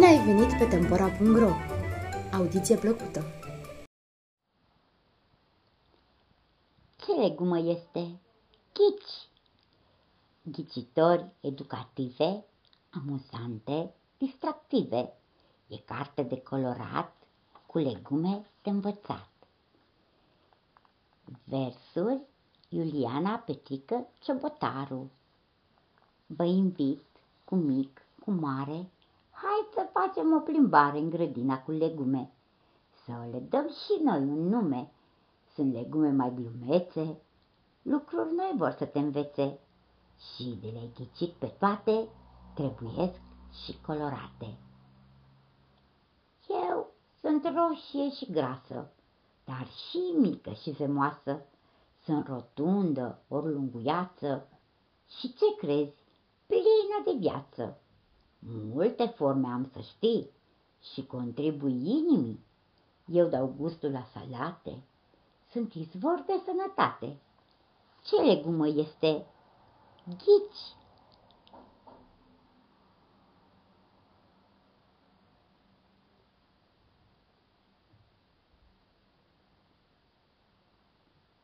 ai venit pe Tempora.ro! Audiție plăcută! Ce legumă este? Ghici! Ghicitori educative, amuzante, distractive. E carte de colorat cu legume de învățat. Versuri Iuliana Petică Ciobotaru Vă invit cu mic, cu mare, hai să facem o plimbare în grădina cu legume, să le dăm și noi un nume. Sunt legume mai glumețe, lucruri noi vor să te învețe și de le ghicit pe toate, trebuiesc și colorate. Eu sunt roșie și grasă, dar și mică și zemoasă, sunt rotundă ori lunguiață și ce crezi, plină de viață. Multe forme am să știi și contribui inimii. Eu dau gustul la salate, sunt izvor de sănătate. Ce legumă este? Ghici!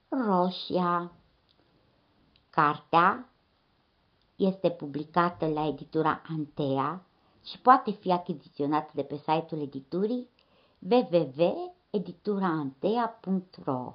Roșia Cartea este publicată la editura Antea și poate fi achiziționată de pe site-ul editurii www.edituraantea.ro